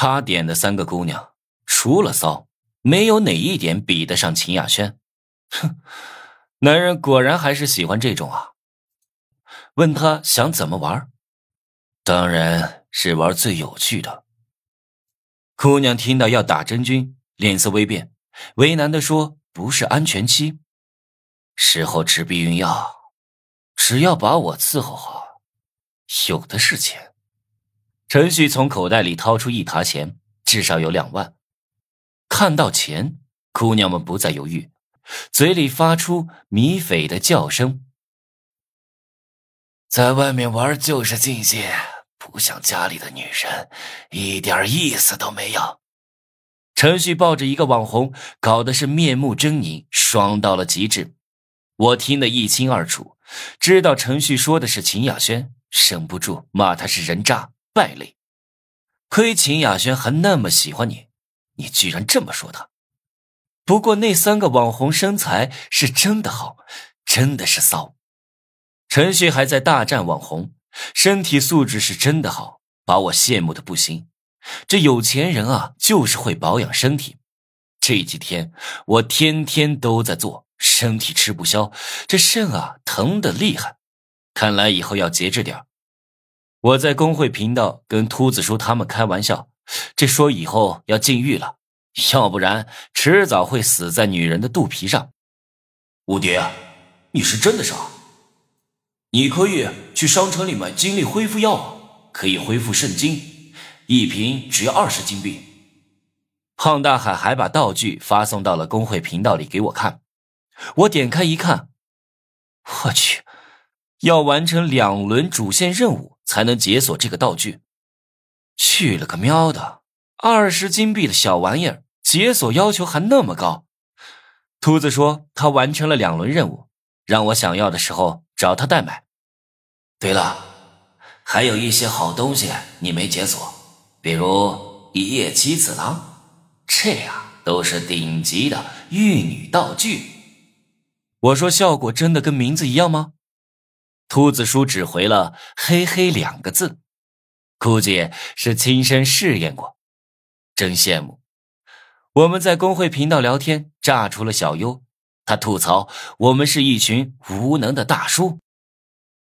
他点的三个姑娘，除了骚，没有哪一点比得上秦雅轩。哼，男人果然还是喜欢这种啊。问他想怎么玩，当然是玩最有趣的。姑娘听到要打真菌，脸色微变，为难的说：“不是安全期，事后吃避孕药，只要把我伺候好，有的是钱。”陈旭从口袋里掏出一沓钱，至少有两万。看到钱，姑娘们不再犹豫，嘴里发出米匪的叫声。在外面玩就是尽兴，不像家里的女人，一点意思都没有。陈旭抱着一个网红，搞得是面目狰狞，爽到了极致。我听得一清二楚，知道陈旭说的是秦雅轩，忍不住骂他是人渣败类。亏秦雅轩还那么喜欢你，你居然这么说他。不过那三个网红身材是真的好，真的是骚。陈旭还在大战网红，身体素质是真的好，把我羡慕的不行。这有钱人啊，就是会保养身体。这几天我天天都在做，身体吃不消，这肾啊疼的厉害。看来以后要节制点我在工会频道跟秃子叔他们开玩笑，这说以后要禁欲了，要不然迟早会死在女人的肚皮上。吴蝶，你是真的傻。你可以去商城里买精力恢复药，可以恢复肾精，一瓶只要二十金币。胖大海还把道具发送到了工会频道里给我看，我点开一看，我去，要完成两轮主线任务才能解锁这个道具。去了个喵的，二十金币的小玩意儿，解锁要求还那么高。秃子说他完成了两轮任务，让我想要的时候。找他代买。对了，还有一些好东西你没解锁，比如一夜七次郎，这呀都是顶级的玉女道具。我说效果真的跟名字一样吗？秃子叔只回了“嘿嘿”两个字，估计是亲身试验过。真羡慕。我们在工会频道聊天，炸出了小优。他吐槽：“我们是一群无能的大叔。”